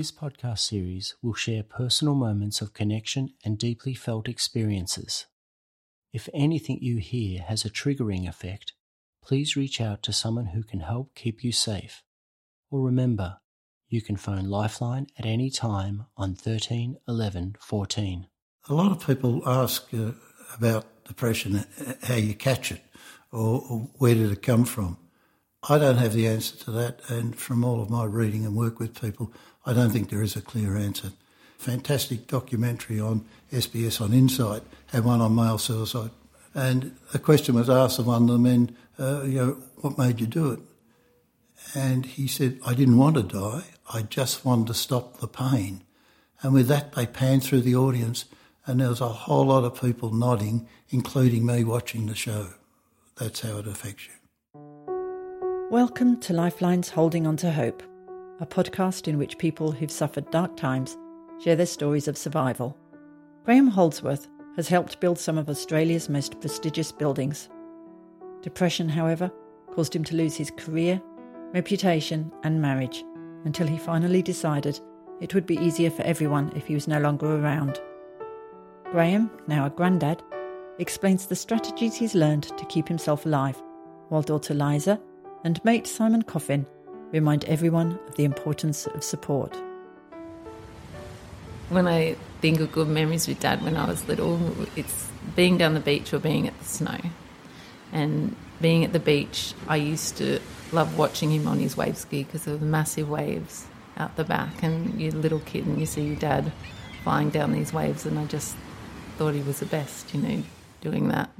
This podcast series will share personal moments of connection and deeply felt experiences. If anything you hear has a triggering effect, please reach out to someone who can help keep you safe. Or remember, you can phone Lifeline at any time on 13 11 14. A lot of people ask uh, about depression, uh, how you catch it, or, or where did it come from. I don't have the answer to that, and from all of my reading and work with people, I don't think there is a clear answer. Fantastic documentary on SBS on Insight had one on male suicide, and a question was asked of one of the men, uh, you know, what made you do it? And he said, I didn't want to die, I just wanted to stop the pain. And with that, they panned through the audience, and there was a whole lot of people nodding, including me watching the show. That's how it affects you. Welcome to Lifeline's Holding On to Hope, a podcast in which people who've suffered dark times share their stories of survival. Graham Holdsworth has helped build some of Australia's most prestigious buildings. Depression, however, caused him to lose his career, reputation, and marriage until he finally decided it would be easier for everyone if he was no longer around. Graham, now a granddad, explains the strategies he's learned to keep himself alive, while daughter Liza and mate Simon Coffin remind everyone of the importance of support. When I think of good memories with Dad when I was little, it's being down the beach or being at the snow. And being at the beach, I used to love watching him on his wave ski because there were massive waves out the back, and you're a little kid and you see your dad flying down these waves, and I just thought he was the best, you know, doing that.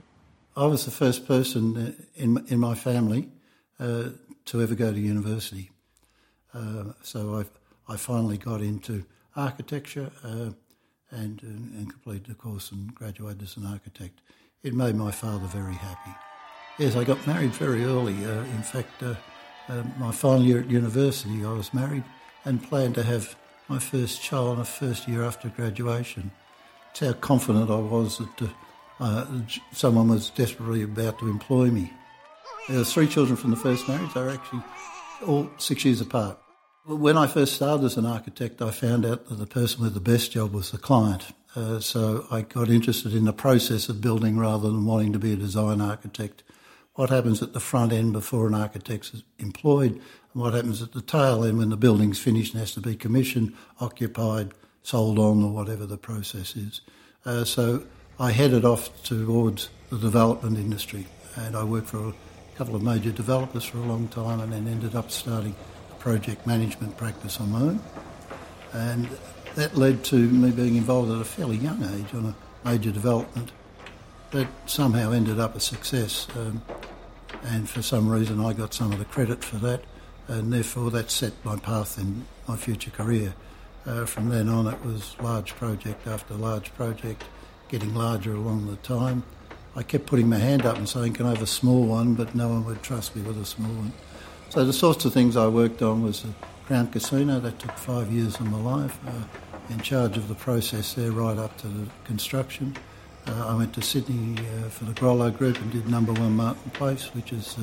I was the first person in in my family uh, to ever go to university. Uh, so I I finally got into architecture uh, and, and completed the course and graduated as an architect. It made my father very happy. Yes, I got married very early. Uh, in fact, uh, uh, my final year at university, I was married and planned to have my first child in the first year after graduation. It's how confident I was that uh, someone was desperately about to employ me. There were three children from the first marriage. They were actually all six years apart. When I first started as an architect, I found out that the person with the best job was the client. Uh, so I got interested in the process of building rather than wanting to be a design architect. What happens at the front end before an architect is employed, and what happens at the tail end when the building's finished and has to be commissioned, occupied, sold on, or whatever the process is. Uh, so I headed off towards the development industry, and I worked for a couple of major developers for a long time and then ended up starting a project management practice on my own. And that led to me being involved at a fairly young age on a major development that somehow ended up a success. Um, and for some reason, I got some of the credit for that, and therefore that set my path in my future career. Uh, from then on, it was large project after large project, getting larger along the time. I kept putting my hand up and saying, Can I have a small one? But no one would trust me with a small one. So the sorts of things I worked on was the Crown Casino. That took five years of my life. Uh, in charge of the process there right up to the construction. Uh, I went to Sydney uh, for the Grollo Group and did number one Martin Place, which is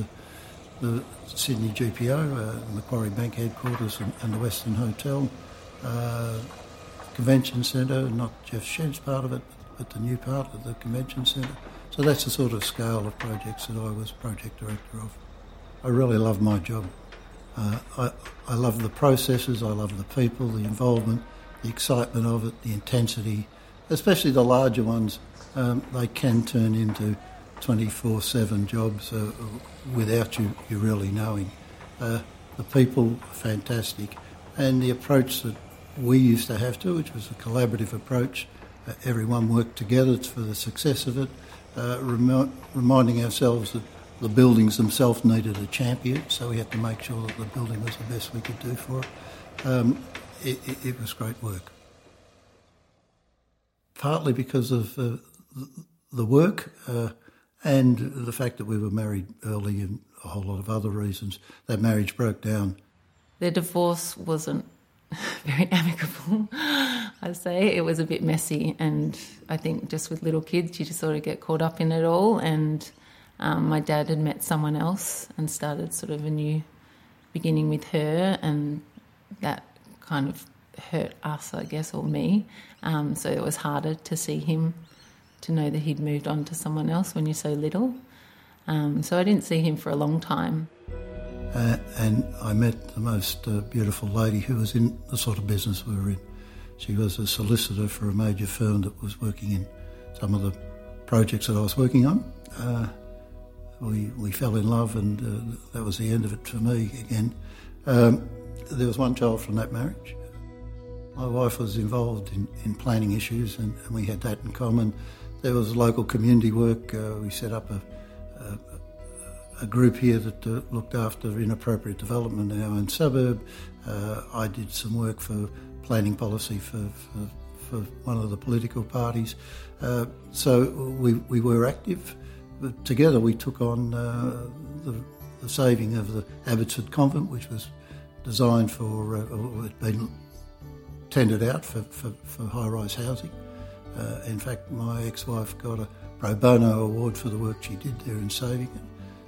the Sydney GPO, uh, Macquarie Bank headquarters, and, and the Westin Hotel. Uh, convention centre, not Jeff's Shed part of it, but the new part of the convention centre. So that's the sort of scale of projects that I was project director of. I really love my job. Uh, I, I love the processes, I love the people, the involvement, the excitement of it, the intensity, especially the larger ones. Um, they can turn into 24 7 jobs uh, without you, you really knowing. Uh, the people are fantastic, and the approach that we used to have to, which was a collaborative approach, uh, everyone worked together for the success of it uh, remi- reminding ourselves that the buildings themselves needed a champion, so we had to make sure that the building was the best we could do for it. Um, it, it, it, was great work. Partly because of uh, the work uh, and the fact that we were married early and a whole lot of other reasons, that marriage broke down. Their divorce wasn't very amicable. I say it was a bit messy, and I think just with little kids, you just sort of get caught up in it all. And um, my dad had met someone else and started sort of a new beginning with her, and that kind of hurt us, I guess, or me. Um, so it was harder to see him, to know that he'd moved on to someone else when you're so little. Um, so I didn't see him for a long time. Uh, and I met the most uh, beautiful lady who was in the sort of business we were in. She was a solicitor for a major firm that was working in some of the projects that I was working on. Uh, we, we fell in love, and uh, that was the end of it for me again. Um, there was one child from that marriage. My wife was involved in, in planning issues, and, and we had that in common. There was local community work. Uh, we set up a, a, a group here that uh, looked after inappropriate development in our own suburb. Uh, I did some work for planning policy for, for, for one of the political parties. Uh, so we, we were active. But together we took on uh, the, the, saving of the Abbotsford Convent, which was designed for, uh, had been tendered out for, for, for high rise housing. Uh, in fact, my ex wife got a pro bono award for the work she did there in saving it.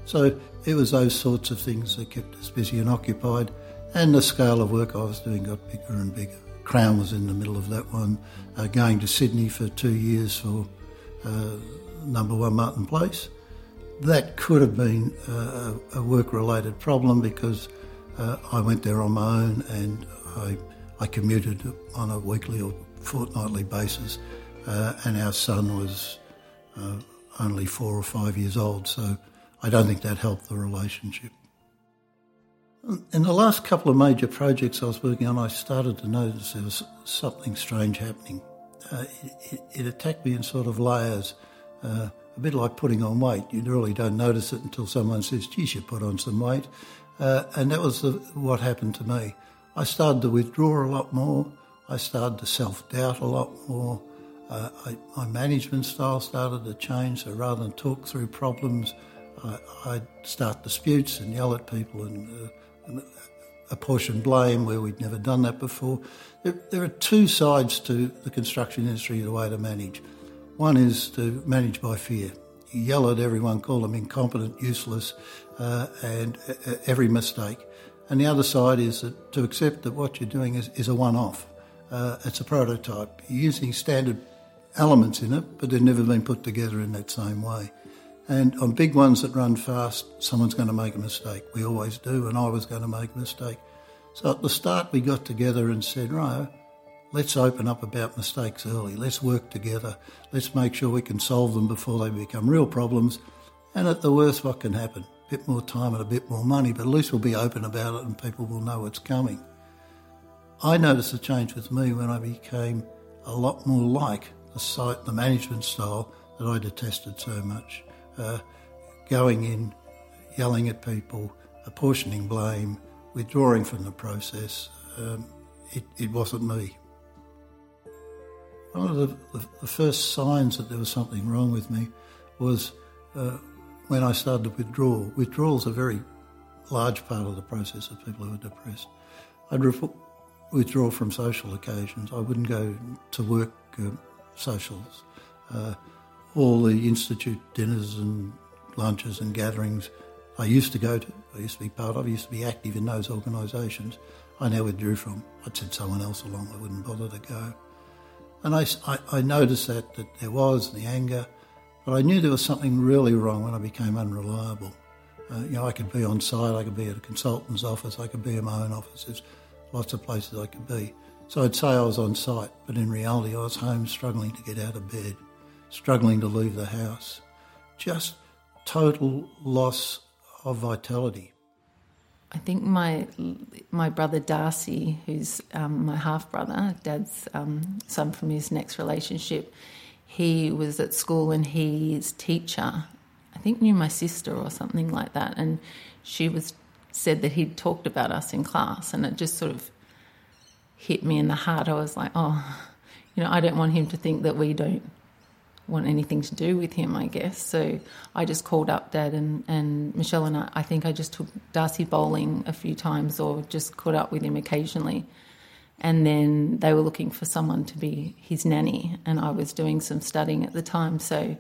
So it was those sorts of things that kept us busy and occupied, and the scale of work I was doing got bigger and bigger. Crown was in the middle of that one, uh, going to Sydney for two years for uh, number one Martin Place. That could have been uh, a work related problem because uh, I went there on my own and I, I commuted on a weekly or fortnightly basis, uh, and our son was uh, only four or five years old, so I don't think that helped the relationship. In the last couple of major projects I was working on, I started to notice there was something strange happening. Uh, it, it, attacked me in sort of layers, uh, a bit like putting on weight. You really don't notice it until someone says, geez, you put on some weight. Uh, and that was the, what happened to me. I started to withdraw a lot more. I started to self doubt a lot more. Uh, I, my management style started to change. So rather than talk through problems, I, would start disputes and yell at people and, uh, apportion blame where we'd never done that before. There, there, are two sides to the construction industry, the way to manage. One is to manage by fear. You yell at everyone, call them incompetent, useless, uh, and uh, every mistake. And the other side is that, to accept that what you're doing is, is a one off. Uh, it's a prototype. You're using standard elements in it, but they've never been put together in that same way. And on big ones that run fast, someone's going to make a mistake. We always do, and I was going to make a mistake. So at the start, we got together and said, right, let's open up about mistakes early. Let's work together. Let's make sure we can solve them before they become real problems. And at the worst, what can happen? A bit more time and a bit more money, but at least we'll be open about it and people will know what's coming. I noticed a change with me when I became a lot more like the site, the management style that I detested so much. Uh, going in, yelling at people, apportioning blame, withdrawing from the process. Um, it, it, wasn't me. One of the, the, the, first signs that there was something wrong with me was uh, when I started to withdraw. Withdrawal is a very large part of the process of people who are depressed. I'd withdraw from social occasions. I wouldn't go to work uh, socials. Uh, all the institute dinners and lunches and gatherings I used to go to, I used to be part of, I used to be active in those organisations. I now withdrew from. I'd send someone else along. I wouldn't bother to go. And I, I, I noticed that, that there was the anger, but I knew there was something really wrong when I became unreliable. Uh, you know, I could be on site, I could be at a consultant's office, I could be in my own office. There's lots of places I could be. So I'd say I was on site, but in reality, I was home struggling to get out of bed, struggling to leave the house. Just total loss of vitality. I think my my brother Darcy, who's um, my half brother, Dad's um, son from his next relationship, he was at school and his teacher, I think, knew my sister or something like that, and she was said that he'd talked about us in class, and it just sort of hit me in the heart. I was like, oh, you know, I don't want him to think that we don't want anything to do with him, I guess. So I just called up Dad and, and Michelle, and I, I think I just took Darcy bowling a few times or just caught up with him occasionally. And then they were looking for someone to be his nanny and i was doing some studying at the time. So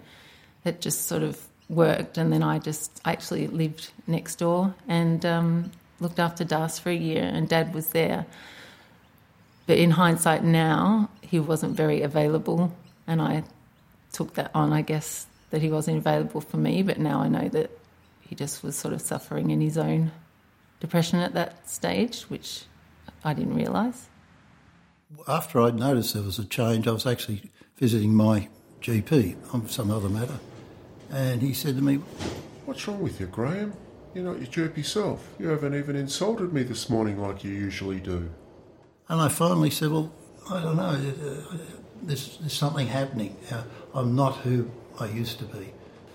it just sort of worked and then i just actually lived next door and um, looked after das for a year and dad was there. But in hindsight now, he wasn't very available, and I took that on, I guess, that he wasn't available for me. But now I know that he just was sort of suffering in his own depression at that stage, which I didn't realise. After I'd noticed there was a change, I was actually visiting my GP on some other matter, and he said to me, What's wrong with you, Graham? You're not your chirpy self. You haven't even insulted me this morning like you usually do. And I finally said, Well, I don't know, uh, there's, there's something happening. Uh, I'm not who I used to be.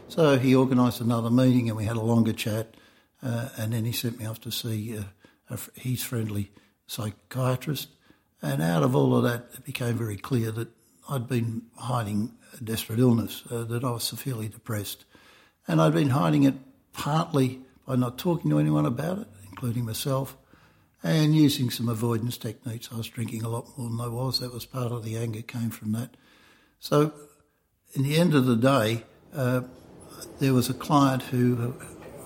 So he organised another meeting and we had a longer chat, uh, and then he sent me off to see uh, his friendly psychiatrist. And out of all of that, it became very clear that I'd been hiding a desperate illness, uh, that I was severely depressed. And I'd been hiding it partly by not talking to anyone about it, including myself, and using some avoidance techniques. I was drinking a lot more than I was. That was part of the anger came from that. So, in the end of the day, uh, there was a client who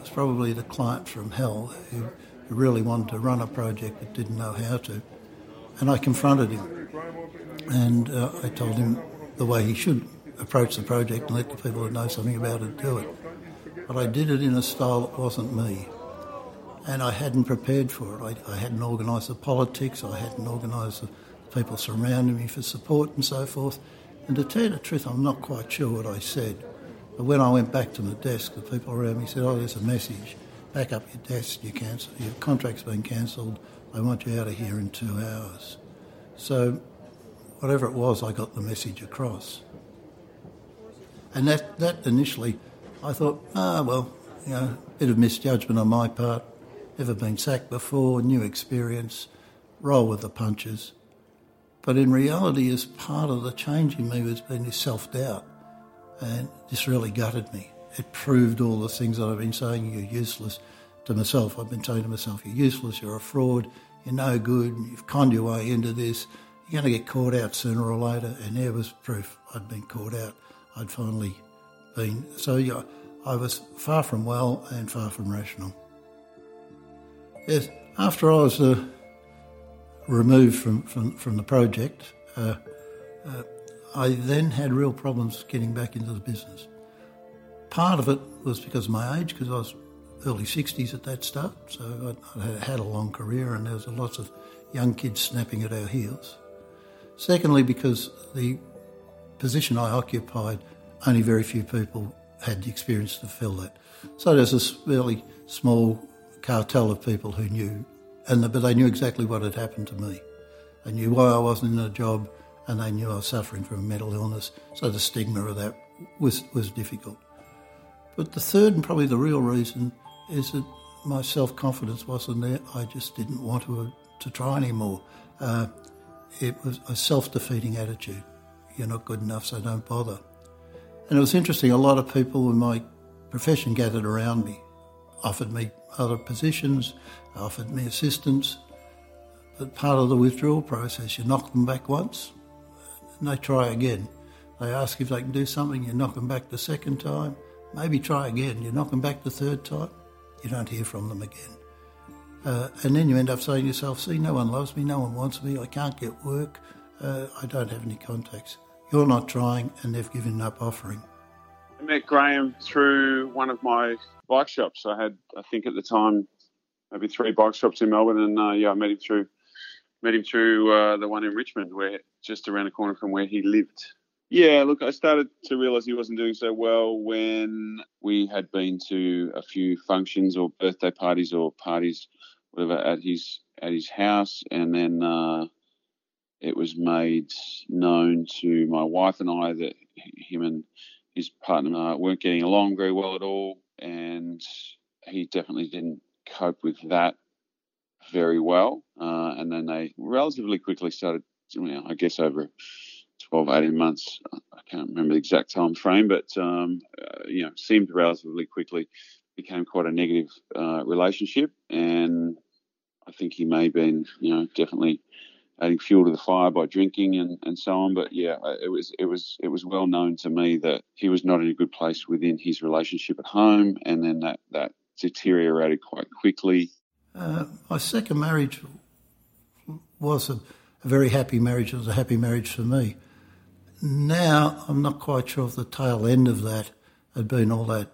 was probably the client from hell who, who really wanted to run a project but didn't know how to. And I confronted him. And uh, I told him the way he should approach the project and let the people who know something about it do it. But I did it in a style that wasn't me and I hadn't prepared for it. I, I hadn't organised the politics, I hadn't organised the people surrounding me for support and so forth. And to tell you the truth, I'm not quite sure what I said. But when I went back to my desk, the people around me said, "Oh, there's a message. Back up your desk. You cancel. Your contract's been cancelled. I want you out of here in two hours." So, whatever it was, I got the message across. And that, that initially, I thought, ah, well, you know, a bit of misjudgment on my part never been sacked before, new experience, roll with the punches. But in reality, as part of the change in me was been this self doubt, and this really gutted me. It proved all the things that I've been saying. You're useless to myself. I've been saying to myself, "You're useless. You're a fraud. You're no good. You've conned your way into this. You're going to get caught out sooner or later." And there was proof I'd been caught out. I'd finally been. So yeah, I was far from well and far from rational. Yes, after I was uh, removed from, from, from the project, uh, uh, I then had real problems getting back into the business. Part of it was because of my age, because I was early 60s at that start, so I, I had a long career and there was lots of young kids snapping at our heels. Secondly, because the position I occupied, only very few people had the experience to fill that. So there's a fairly small cartel of people who knew, and but they knew exactly what had happened to me. They knew why I wasn't in a job, and they knew I was suffering from a mental illness. So the stigma of that was was difficult. But the third and probably the real reason is that my self confidence wasn't there. I just didn't want to to try anymore. Uh, it was a self defeating attitude. You're not good enough, so don't bother. And it was interesting. A lot of people in my profession gathered around me, offered me other positions, offered me assistance. But part of the withdrawal process, you knock them back once and they try again. They ask if they can do something, you knock them back the second time, maybe try again, you knock them back the third time, you don't hear from them again. Uh, and then you end up saying to yourself, see, no one loves me, no one wants me, I can't get work, uh, I don't have any contacts. You're not trying, and they've given up offering. I met Graham through one of my bike shops. I had, I think at the time, maybe three bike shops in Melbourne, and uh, yeah, I met him through met him through uh, the one in Richmond, where just around the corner from where he lived. Yeah, look, I started to realise he wasn't doing so well when we had been to a few functions or birthday parties or parties, whatever, at his at his house, and then uh, it was made known to my wife and I that him and his partner weren't getting along very well at all, and he definitely didn't cope with that very well. Uh, and then they relatively quickly started, you know, I guess over 12, 18 months, I can't remember the exact time frame, but, um, uh, you know, seemed relatively quickly became quite a negative uh, relationship. And I think he may have been, you know, definitely adding fuel to the fire by drinking and, and so on. But yeah, uh, it was it was it was well known to me that he was not in a good place within his relationship at home, and then that that deteriorated quite quickly. Uh, my second marriage was a, a, very happy marriage. It was a happy marriage for me. Now, I'm not quite sure if the tail end of that had been all that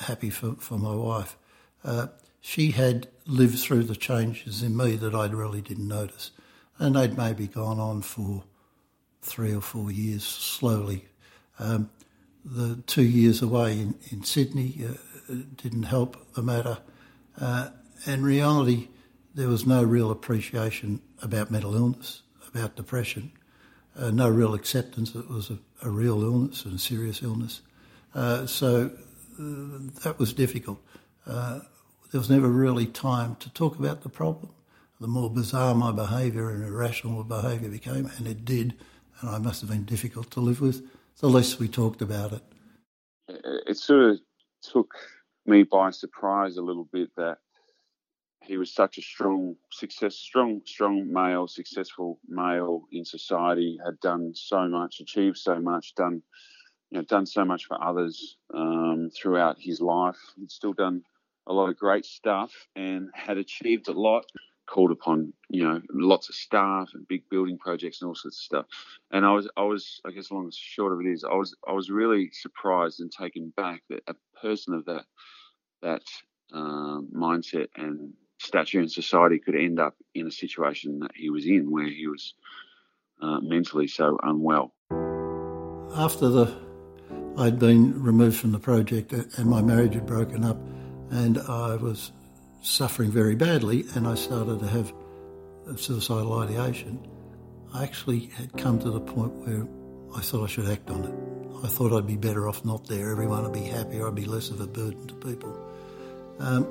happy for, for my wife. Uh, she had lived through the changes in me that I really didn't notice. And they'd maybe gone on for three or four years slowly. Um, the two years away in, in Sydney uh, didn't help the matter. Uh, in reality, there was no real appreciation about mental illness, about depression, uh, no real acceptance that it was a, a, real illness and a serious illness. Uh, so uh, that was difficult. Uh, there was never really time to talk about the problem. The more bizarre my behaviour and irrational behaviour became, and it did, and I must have been difficult to live with, the less we talked about it. It sort of took me by surprise a little bit that he was such a strong success, strong, strong male, successful male in society, had done so much, achieved so much, done, you know, done so much for others um, throughout his life. He'd still done a lot of great stuff and had achieved a lot. Called upon, you know, lots of staff and big building projects and all sorts of stuff. And I was, I was, I guess, long and short of it is, I was, I was really surprised and taken back that a person of that, that um, mindset and stature in society could end up in a situation that he was in where he was uh, mentally so unwell. After the I'd been removed from the project and my marriage had broken up, and I was suffering very badly, and I started to have suicidal ideation. I actually had come to the point where I thought I should act on it. I thought I'd be better off not there. Everyone would be happier. I'd be less of a burden to people. Um,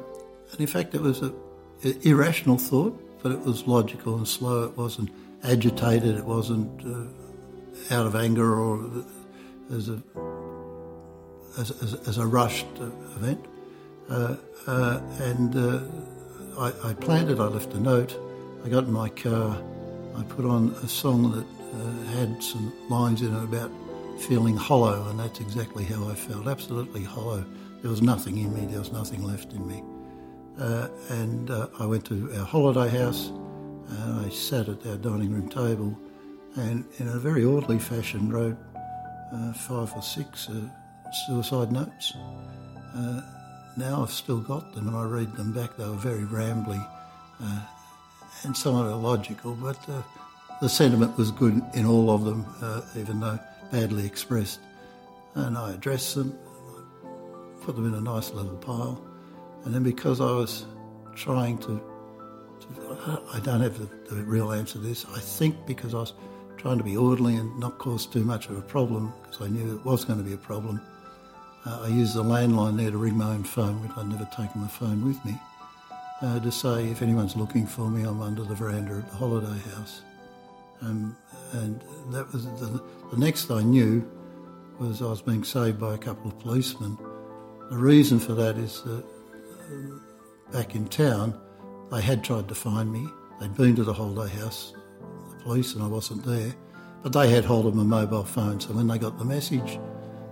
and in fact, it was a irrational thought, but it was logical and slow. It wasn't agitated. It wasn't uh, out of anger or as a as, as, as a rushed uh, event. Uh, uh and uh, I, I, planned it. I left a note. I got in my car. I put on a song that uh, had some lines in it about feeling hollow, and that's exactly how I felt. Absolutely hollow. There was nothing in me. There was nothing left in me. Uh, and I went to our holiday house and I sat at our dining room table and in a very orderly fashion wrote five or six suicide notes. Uh, now I've still got them and I read them back. They were very rambly uh, and somewhat illogical, but the sentiment was good in all of them, even though badly expressed. And I addressed them, put them in a nice little pile and then because I was trying to, to I don't have the, the, real answer to this. I think because I was trying to be orderly and not cause too much of a problem, because I knew it was going to be a problem, uh, I used the landline there to ring my own phone, which I'd never taken the phone with me, uh, to say if anyone's looking for me, I'm under the veranda at the holiday house. Um, and that was the, the next I knew was I was being saved by a couple of policemen. The reason for that is that back in town, they had tried to find me. They'd been to the holiday house, the police, and I wasn't there. But they had hold of my mobile phone, so when they got the message,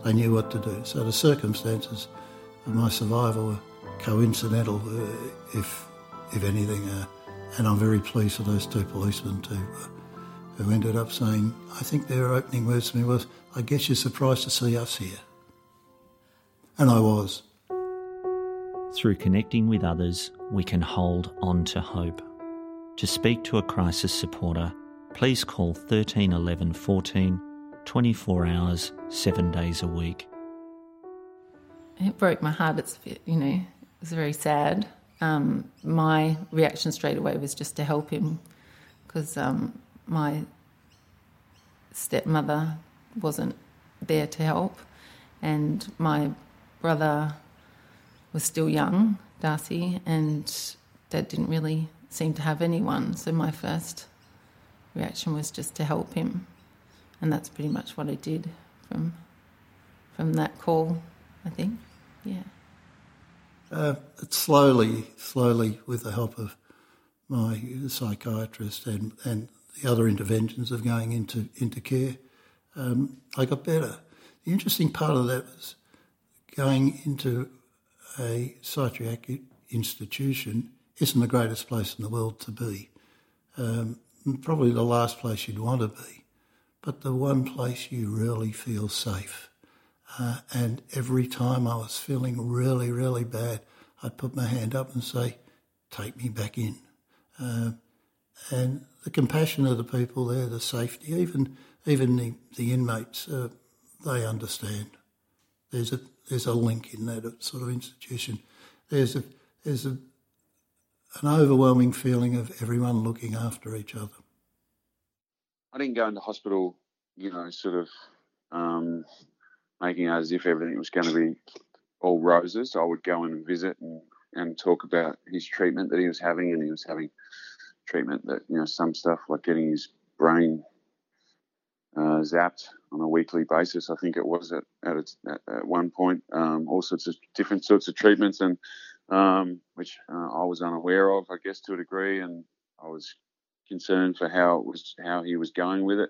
they knew what to do. So the circumstances of my survival were coincidental, uh, if if anything. Uh, and I'm very pleased for those two policemen too, uh, who ended up saying, I think their opening words to me was, I guess you're surprised to see us here. And I was. Through connecting with others, we can hold on to hope. To speak to a crisis supporter, please call 13 11 14 24 hours, 7 days a week. It broke my heart. It's, you know, it was very sad. Um, my reaction straight away was just to help him because um, my stepmother wasn't there to help, and my brother was still young, Darcy, and Dad didn't really seem to have anyone. So my first reaction was just to help him, and that's pretty much what I did from from that call. I think, yeah. Uh, slowly, slowly, with the help of my psychiatrist and, and the other interventions of going into into care, um, I got better. The interesting part of that was going into a psychiatric institution isn't the greatest place in the world to be. Um, probably the last place you'd want to be, but the one place you really feel safe. Uh, and every time I was feeling really, really bad, I'd put my hand up and say, Take me back in. Uh, and the compassion of the people there, the safety, even even the, the inmates, uh, they understand. There's a there's a link in that sort of institution. There's a there's a an overwhelming feeling of everyone looking after each other. I didn't go into hospital, you know, sort of um, making out as if everything was going to be all roses. I would go in and visit and, and talk about his treatment that he was having, and he was having treatment that you know some stuff like getting his brain uh, zapped on a weekly basis. I think it was at at, its, at, at one point. Um, all sorts of different sorts of treatments, and um, which uh, I was unaware of, I guess, to a degree, and I was concerned for how it was how he was going with it.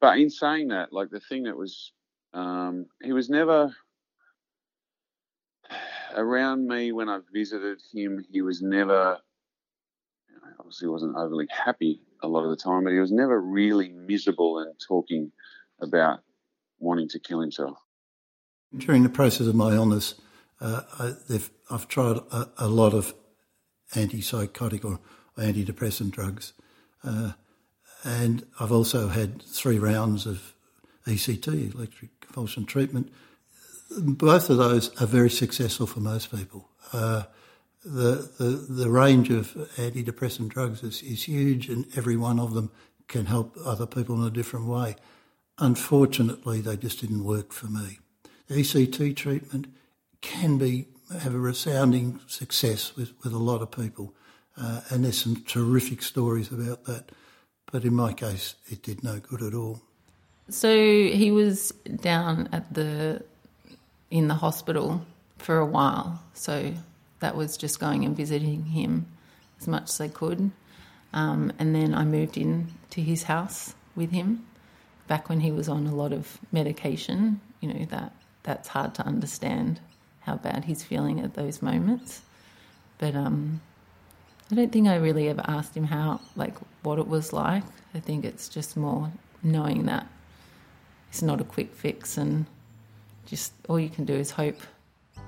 But in saying that, like the thing that was, um, he was never around me when I visited him. He was never obviously wasn't overly happy a lot of the time, but he was never really miserable and talking about wanting to kill himself. During the process of my illness, uh, I, have tried a, a, lot of antipsychotic or antidepressant drugs, uh, and I've also had three rounds of ECT, electric convulsion treatment. Both of those are very successful for most people. Uh, the, the, the range of antidepressant drugs is, is huge, and every one of them can help other people in a different way. Unfortunately, they just didn't work for me. ECT treatment can be have a resounding success with, with a lot of people, uh, and there's some terrific stories about that. But in my case, it did no good at all. So he was down at the in the hospital for a while. So that was just going and visiting him as much as I could. Um, and then I moved in to his house with him back when he was on a lot of medication. You know, that that's hard to understand how bad he's feeling at those moments. But um, I don't think I really ever asked him how, like, what it was like. I think it's just more knowing that it's not a quick fix and just all you can do is hope.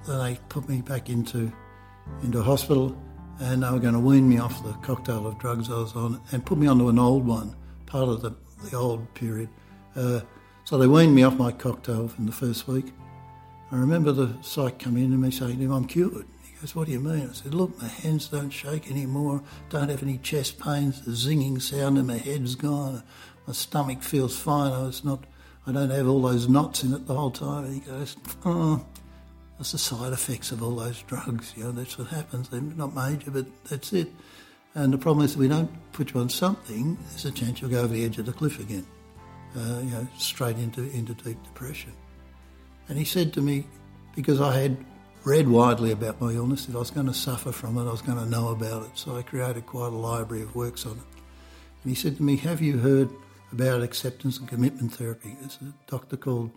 They put me back into into hospital and they were going to wean me off the cocktail of drugs I was on and put me onto an old one, part of the, the old period. Uh, so they weaned me off my cocktail in the first week. I remember the psych coming in and me saying I'm cured. Goes, What do you mean? I said, Look, my hands don't shake anymore, don't have any chest pains, the zinging sound in my head's gone, my stomach feels fine, I was not, I don't have all those knots in it the whole time. And he goes, Oh, that's the side effects of all those drugs. You know, that's what happens. They're not major, but that's it. And the problem is, if we don't put you on something, there's a chance you'll go over the edge of the cliff again. Uh, you know, straight into into deep depression. And he said to me, because I had read widely about my illness, that I was going to suffer from it, I was going to know about it. So I created quite a library of works on it. And he said to me, "Have you heard about acceptance and commitment therapy?" There's a doctor called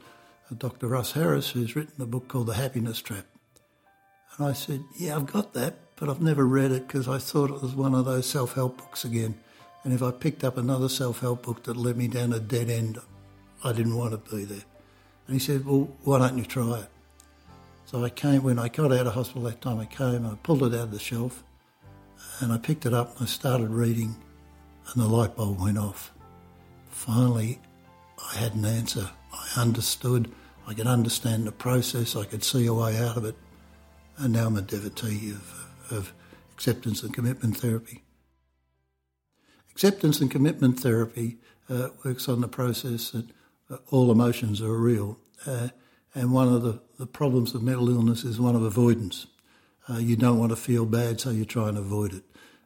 uh, Dr. Russ Harris, who's written a book called The Happiness Trap. And I said, Yeah, I've got that, but I've never read it because I thought it was one of those self help books again. And if I picked up another self help book that led me down a dead end, I didn't want to be there. And he said, Well, why don't you try it? So I came, when I got out of hospital that time, I came, I pulled it out of the shelf, and I picked it up and I started reading, and the light bulb went off. Finally, I had an answer. I understood. I could understand the process. I could see a way out of it. And now I'm a devotee of, of acceptance and commitment therapy. Acceptance and commitment therapy uh, works on the process that uh, all emotions are real. Uh, and one of the, the problems of mental illness is one of avoidance. Uh, you don't want to feel bad, so you try and avoid it.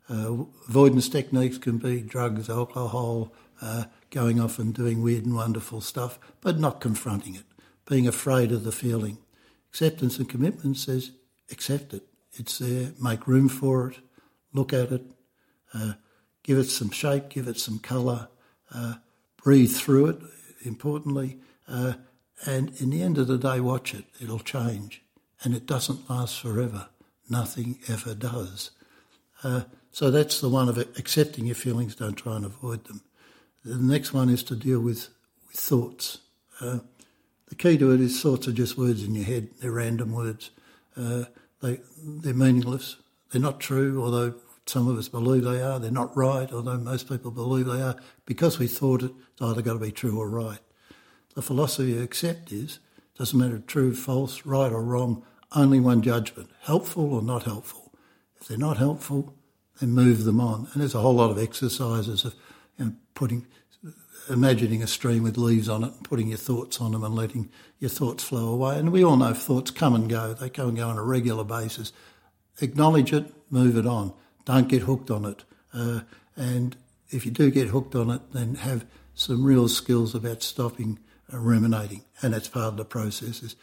Uh, avoidance techniques can be drugs, alcohol, uh, going off and doing weird and wonderful stuff, but not confronting it, being afraid of the feeling. Acceptance and commitment says accept it. It's there, make room for it, look at it, uh, give it some shape, give it some colour, uh, breathe through it, importantly, uh, and in the end of the day, watch it. It'll change. And it doesn't last forever. Nothing ever does. Uh, so that's the one of accepting your feelings, don't try and avoid them. The next one is to deal with, with thoughts. Uh, the key to it is thoughts are just words in your head, they're random words. Uh, they, they're meaningless, they're not true, although some of us believe they are. They're not right, although most people believe they are. Because we thought it, it's either got to be true or right. The philosophy of accept is doesn't matter true, false, right or wrong, only one judgment, helpful or not helpful. If they're not helpful, then move them on. And there's a whole lot of exercises of you know, putting, imagining a stream with leaves on it and putting your thoughts on them and letting your thoughts flow away. And we all know thoughts come and go. They come and go on a regular basis. Acknowledge it, move it on. Don't get hooked on it. Uh, and if you do get hooked on it, then have some real skills about stopping ruminating. And that's part of the process is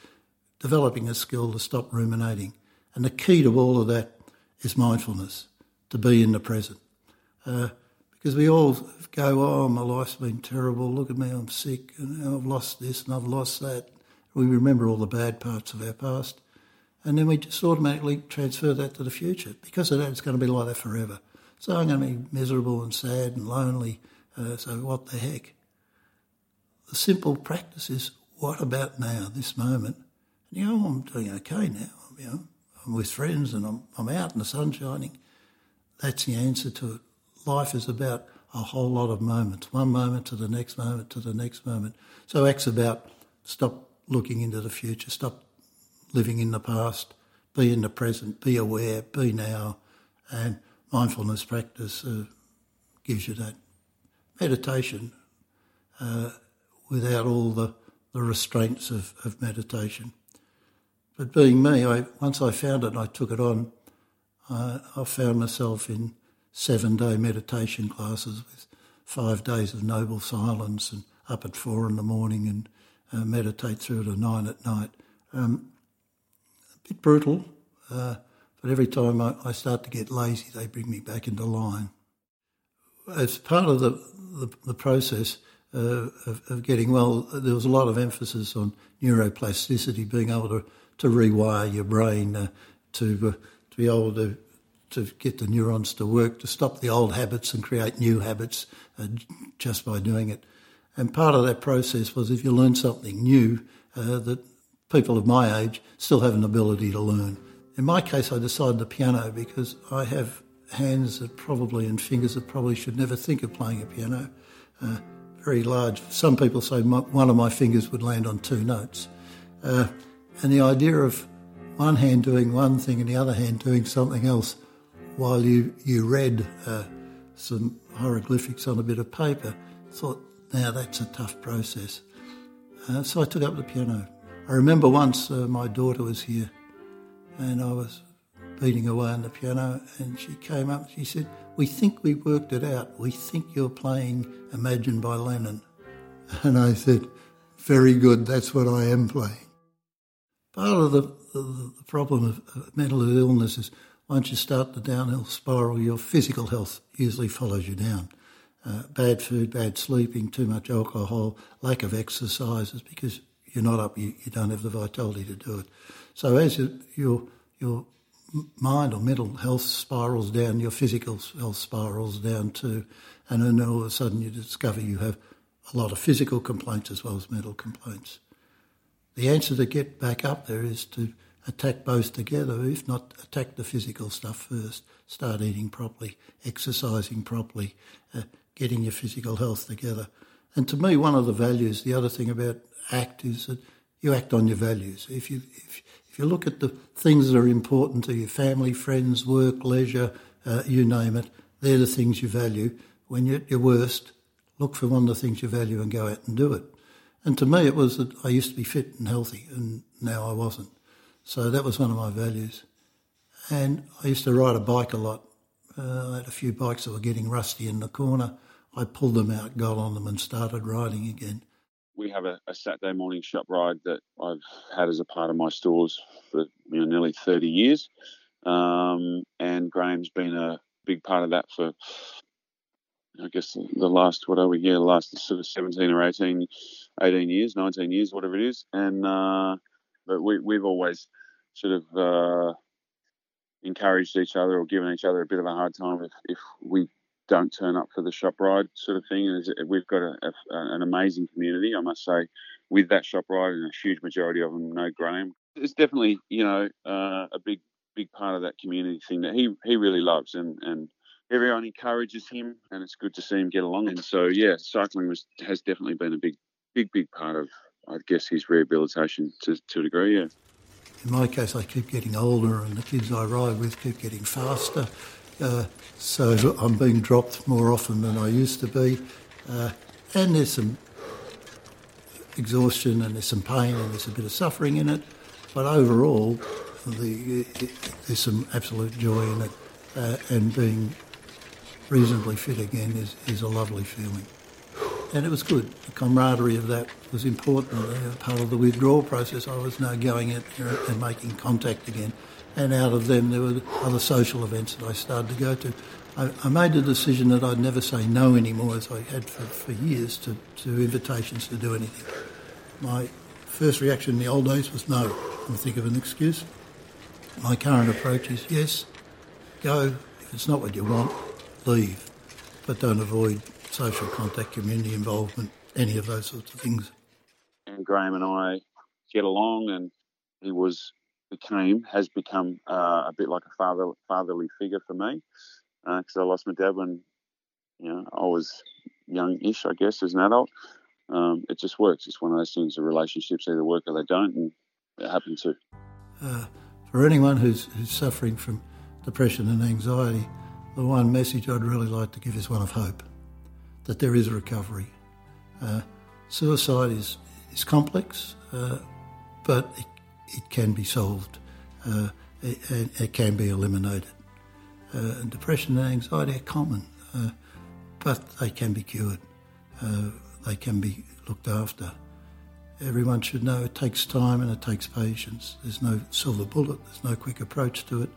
developing a skill to stop ruminating. And the key to all of that is mindfulness, to be in the present. Uh, because we all go, oh, my life's been terrible, look at me, I'm sick, and I've lost this and I've lost that. We remember all the bad parts of our past. And then we just automatically transfer that to the future. Because of that, it's going to be like that forever. So I'm going to be miserable and sad and lonely. Uh, so what the heck? The simple practice is what about now, this moment? And, you know, I'm doing okay now. You know, I'm with friends and I'm, I'm out and the sun's shining. That's the answer to it. Life is about a whole lot of moments, one moment to the next moment to the next moment. So ACT's about stop looking into the future, stop living in the past, be in the present, be aware, be now, and mindfulness practice uh, gives you that. Meditation, uh, without all the, the restraints of, of meditation. But being me, I, once I found it, I took it on. I, I found myself in seven day meditation classes with five days of noble silence and up at four in the morning and uh, meditate through to nine at night. Um, a bit brutal, uh, but every time I, I, start to get lazy, they bring me back into line. As part of the, the, the process, of, of, getting well, there was a lot of emphasis on neuroplasticity, being able to, to rewire your brain uh, to uh, to be able to to get the neurons to work, to stop the old habits and create new habits uh, just by doing it. And part of that process was if you learn something new, uh, that people of my age still have an ability to learn. In my case, I decided the piano because I have hands that probably and fingers that probably should never think of playing a piano. Uh, very large. Some people say my, one of my fingers would land on two notes. Uh, and the idea of one hand doing one thing and the other hand doing something else while you, you read uh, some hieroglyphics on a bit of paper, thought, now that's a tough process. Uh, so I took up the piano. I remember once uh, my daughter was here and I was beating away on the piano and she came up and she said, we think we worked it out. We think you're playing Imagine by Lennon. And I said, Very good, that's what I am playing. Part of the, the, the problem of mental illness is once you start the downhill spiral, your physical health usually follows you down. Uh, bad food, bad sleeping, too much alcohol, lack of exercise is because you're not up, you, you don't have the vitality to do it. So as you, your, your mind or mental health spirals down, your physical health spirals down too, and then all of a sudden you discover you have a lot of physical complaints as well as mental complaints. The answer to get back up there is to attack both together, if not attack the physical stuff first. Start eating properly, exercising properly, uh, getting your physical health together. And to me, one of the values, the other thing about ACT is that you act on your values. If you, if, you look at the things that are important to your family, friends, work, leisure, uh, you name it, they're the things you value. When you're at your worst, look for one of the things you value and go out and do it. And to me, it was that I used to be fit and healthy, and now I wasn't. So that was one of my values. And I used to ride a bike a lot. Uh, I had a few bikes that were getting rusty in the corner. I pulled them out, got on them, and started riding again we have a, a, Saturday morning shop ride that I've had as a part of my stores for you know, nearly 30 years. Um, and Graham's been a big part of that for, I guess, the last, what are we here, the last sort of 17 or 18, 18 years, 19 years, whatever it is. And, uh, but we, we've always sort of, uh, encouraged each other or given each other a bit of a hard time if, if we don't turn up for the shop ride sort of thing. We've got a, a, an amazing community, I must say, with that shop ride, and a huge majority of them know Graham. It's definitely, you know, uh, a big, big part of that community thing that he he really loves, and and everyone encourages him, and it's good to see him get along. And so, yeah, cycling was has definitely been a big, big, big part of, I guess, his rehabilitation to to a degree. Yeah. In my case, I keep getting older, and the kids I ride with keep getting faster. Uh, so I'm being dropped more often than I used to be. Uh, and there's some exhaustion and there's some pain and there's a bit of suffering in it. But overall, the, there's some absolute joy in it. Uh, and being reasonably fit again is, is a lovely feeling. And it was good. The camaraderie of that was important. Uh, part of the withdrawal process, I was now going out and making contact again and out of them there were other social events that I started to go to. I, I made the decision that I'd never say no anymore, as I had for, for years, to, to invitations to do anything. My first reaction in the old days was no. I think of an excuse. My current approach is yes, go. If it's not what you want, leave. But don't avoid social contact, community involvement, any of those sorts of things. And Graham and I get along, and he was became has become uh, a bit like a father fatherly figure for me because uh, I lost my dad when you know I was young-ish, I guess, as an adult. Um, it just works. It's one of those things. The relationships either work or they don't, and it happened to. Uh, for anyone who's, who's suffering from depression and anxiety, the one message I'd really like to give is one of hope that there is a recovery. Uh, suicide is, is complex, uh, but it it can be solved. Uh, it, can be eliminated. Uh, depression and anxiety are common, uh, but they can be cured. Uh, they can be looked after. Everyone should know it takes time and it takes patience. There's no silver bullet, there's no quick approach to it.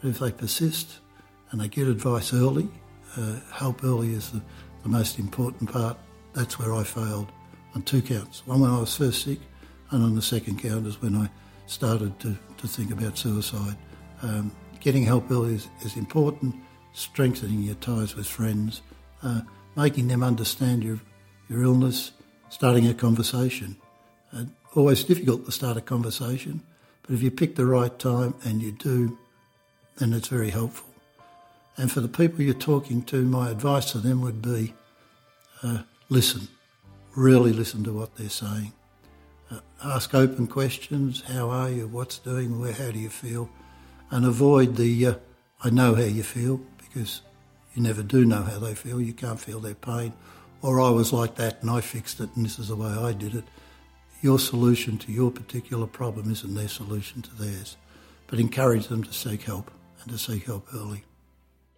But if they persist and they get advice early, uh, help early is the, the most important part. That's where I failed on two counts. One when I was first sick, and on the second count is when I started to, to think about suicide. Um, getting help early is, is, important, strengthening your ties with friends, uh, making them understand your, your illness, starting a conversation. Uh, always difficult to start a conversation, but if you pick the right time and you do, then it's very helpful. And for the people you're talking to, my advice to them would be uh, listen, really listen to what they're saying. Ask open questions. How are you? What's doing? Where? How do you feel? And avoid the uh, I know how you feel because you never do know how they feel. You can't feel their pain. Or I was like that and I fixed it and this is the way I did it. Your solution to your particular problem isn't their solution to theirs. But encourage them to seek help and to seek help early.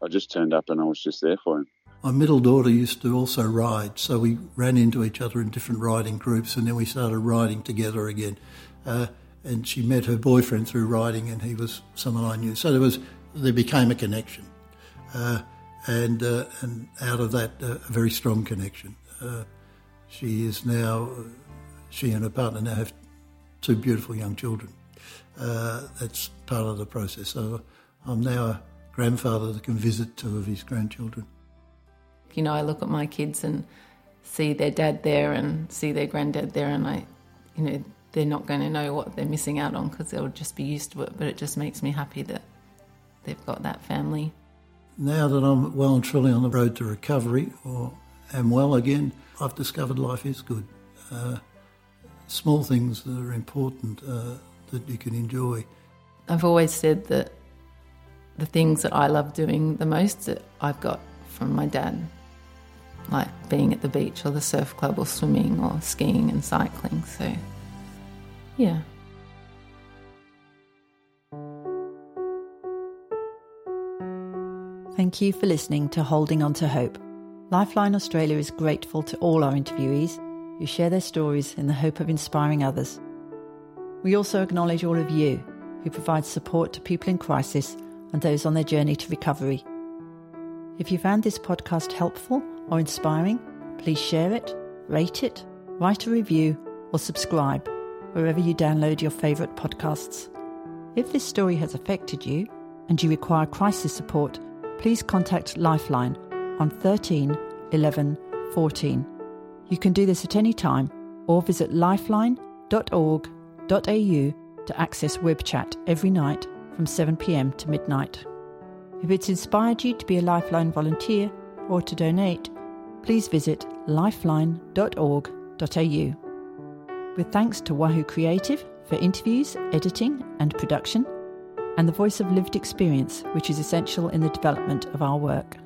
I just turned up and I was just there for him. My middle daughter used to also ride, so we ran into each other in different riding groups, and then we started riding together again. Uh, and she met her boyfriend through riding, and he was someone I knew. So there was there became a connection, uh, and uh, and out of that, uh, a very strong connection. Uh, she is now, she and her partner now have two beautiful young children. Uh, that's part of the process. So I'm now a grandfather that can visit two of his grandchildren. You know, I look at my kids and see their dad there and see their granddad there, and I, you know, they're not going to know what they're missing out on because they'll just be used to it. But it just makes me happy that they've got that family. Now that I'm well and truly on the road to recovery, or am well again, I've discovered life is good. Uh, small things that are important uh, that you can enjoy. I've always said that the things that I love doing the most that I've got from my dad like being at the beach or the surf club or swimming or skiing and cycling. So, yeah. Thank you for listening to Holding On to Hope. Lifeline Australia is grateful to all our interviewees who share their stories in the hope of inspiring others. We also acknowledge all of you who provide support to people in crisis and those on their journey to recovery. If you found this podcast helpful or inspiring, please share it, rate it, write a review, or subscribe wherever you download your favourite podcasts. If this story has affected you, and you require crisis support, please contact Lifeline on 13 11 14. You can do this at any time or visit lifeline.org.au to access web chat every night from 7pm to midnight. If it's inspired you to be a Lifeline volunteer or to donate, please visit lifeline.org.au. With thanks to Wahoo Creative for interviews, editing, and production, and the voice of lived experience, which is essential in the development of our work.